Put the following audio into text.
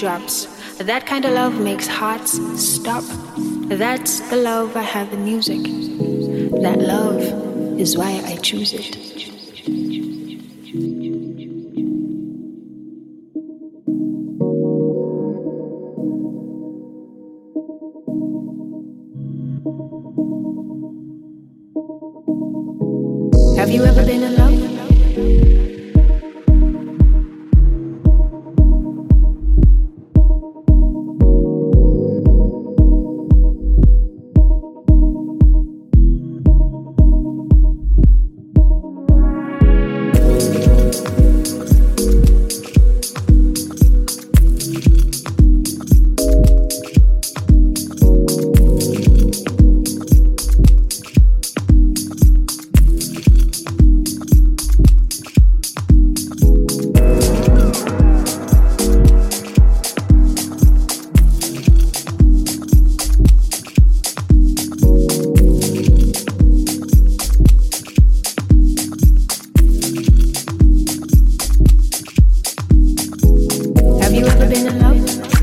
drops. That kind of love makes hearts stop. That's the love I have in music. That love is why I choose it. been in love?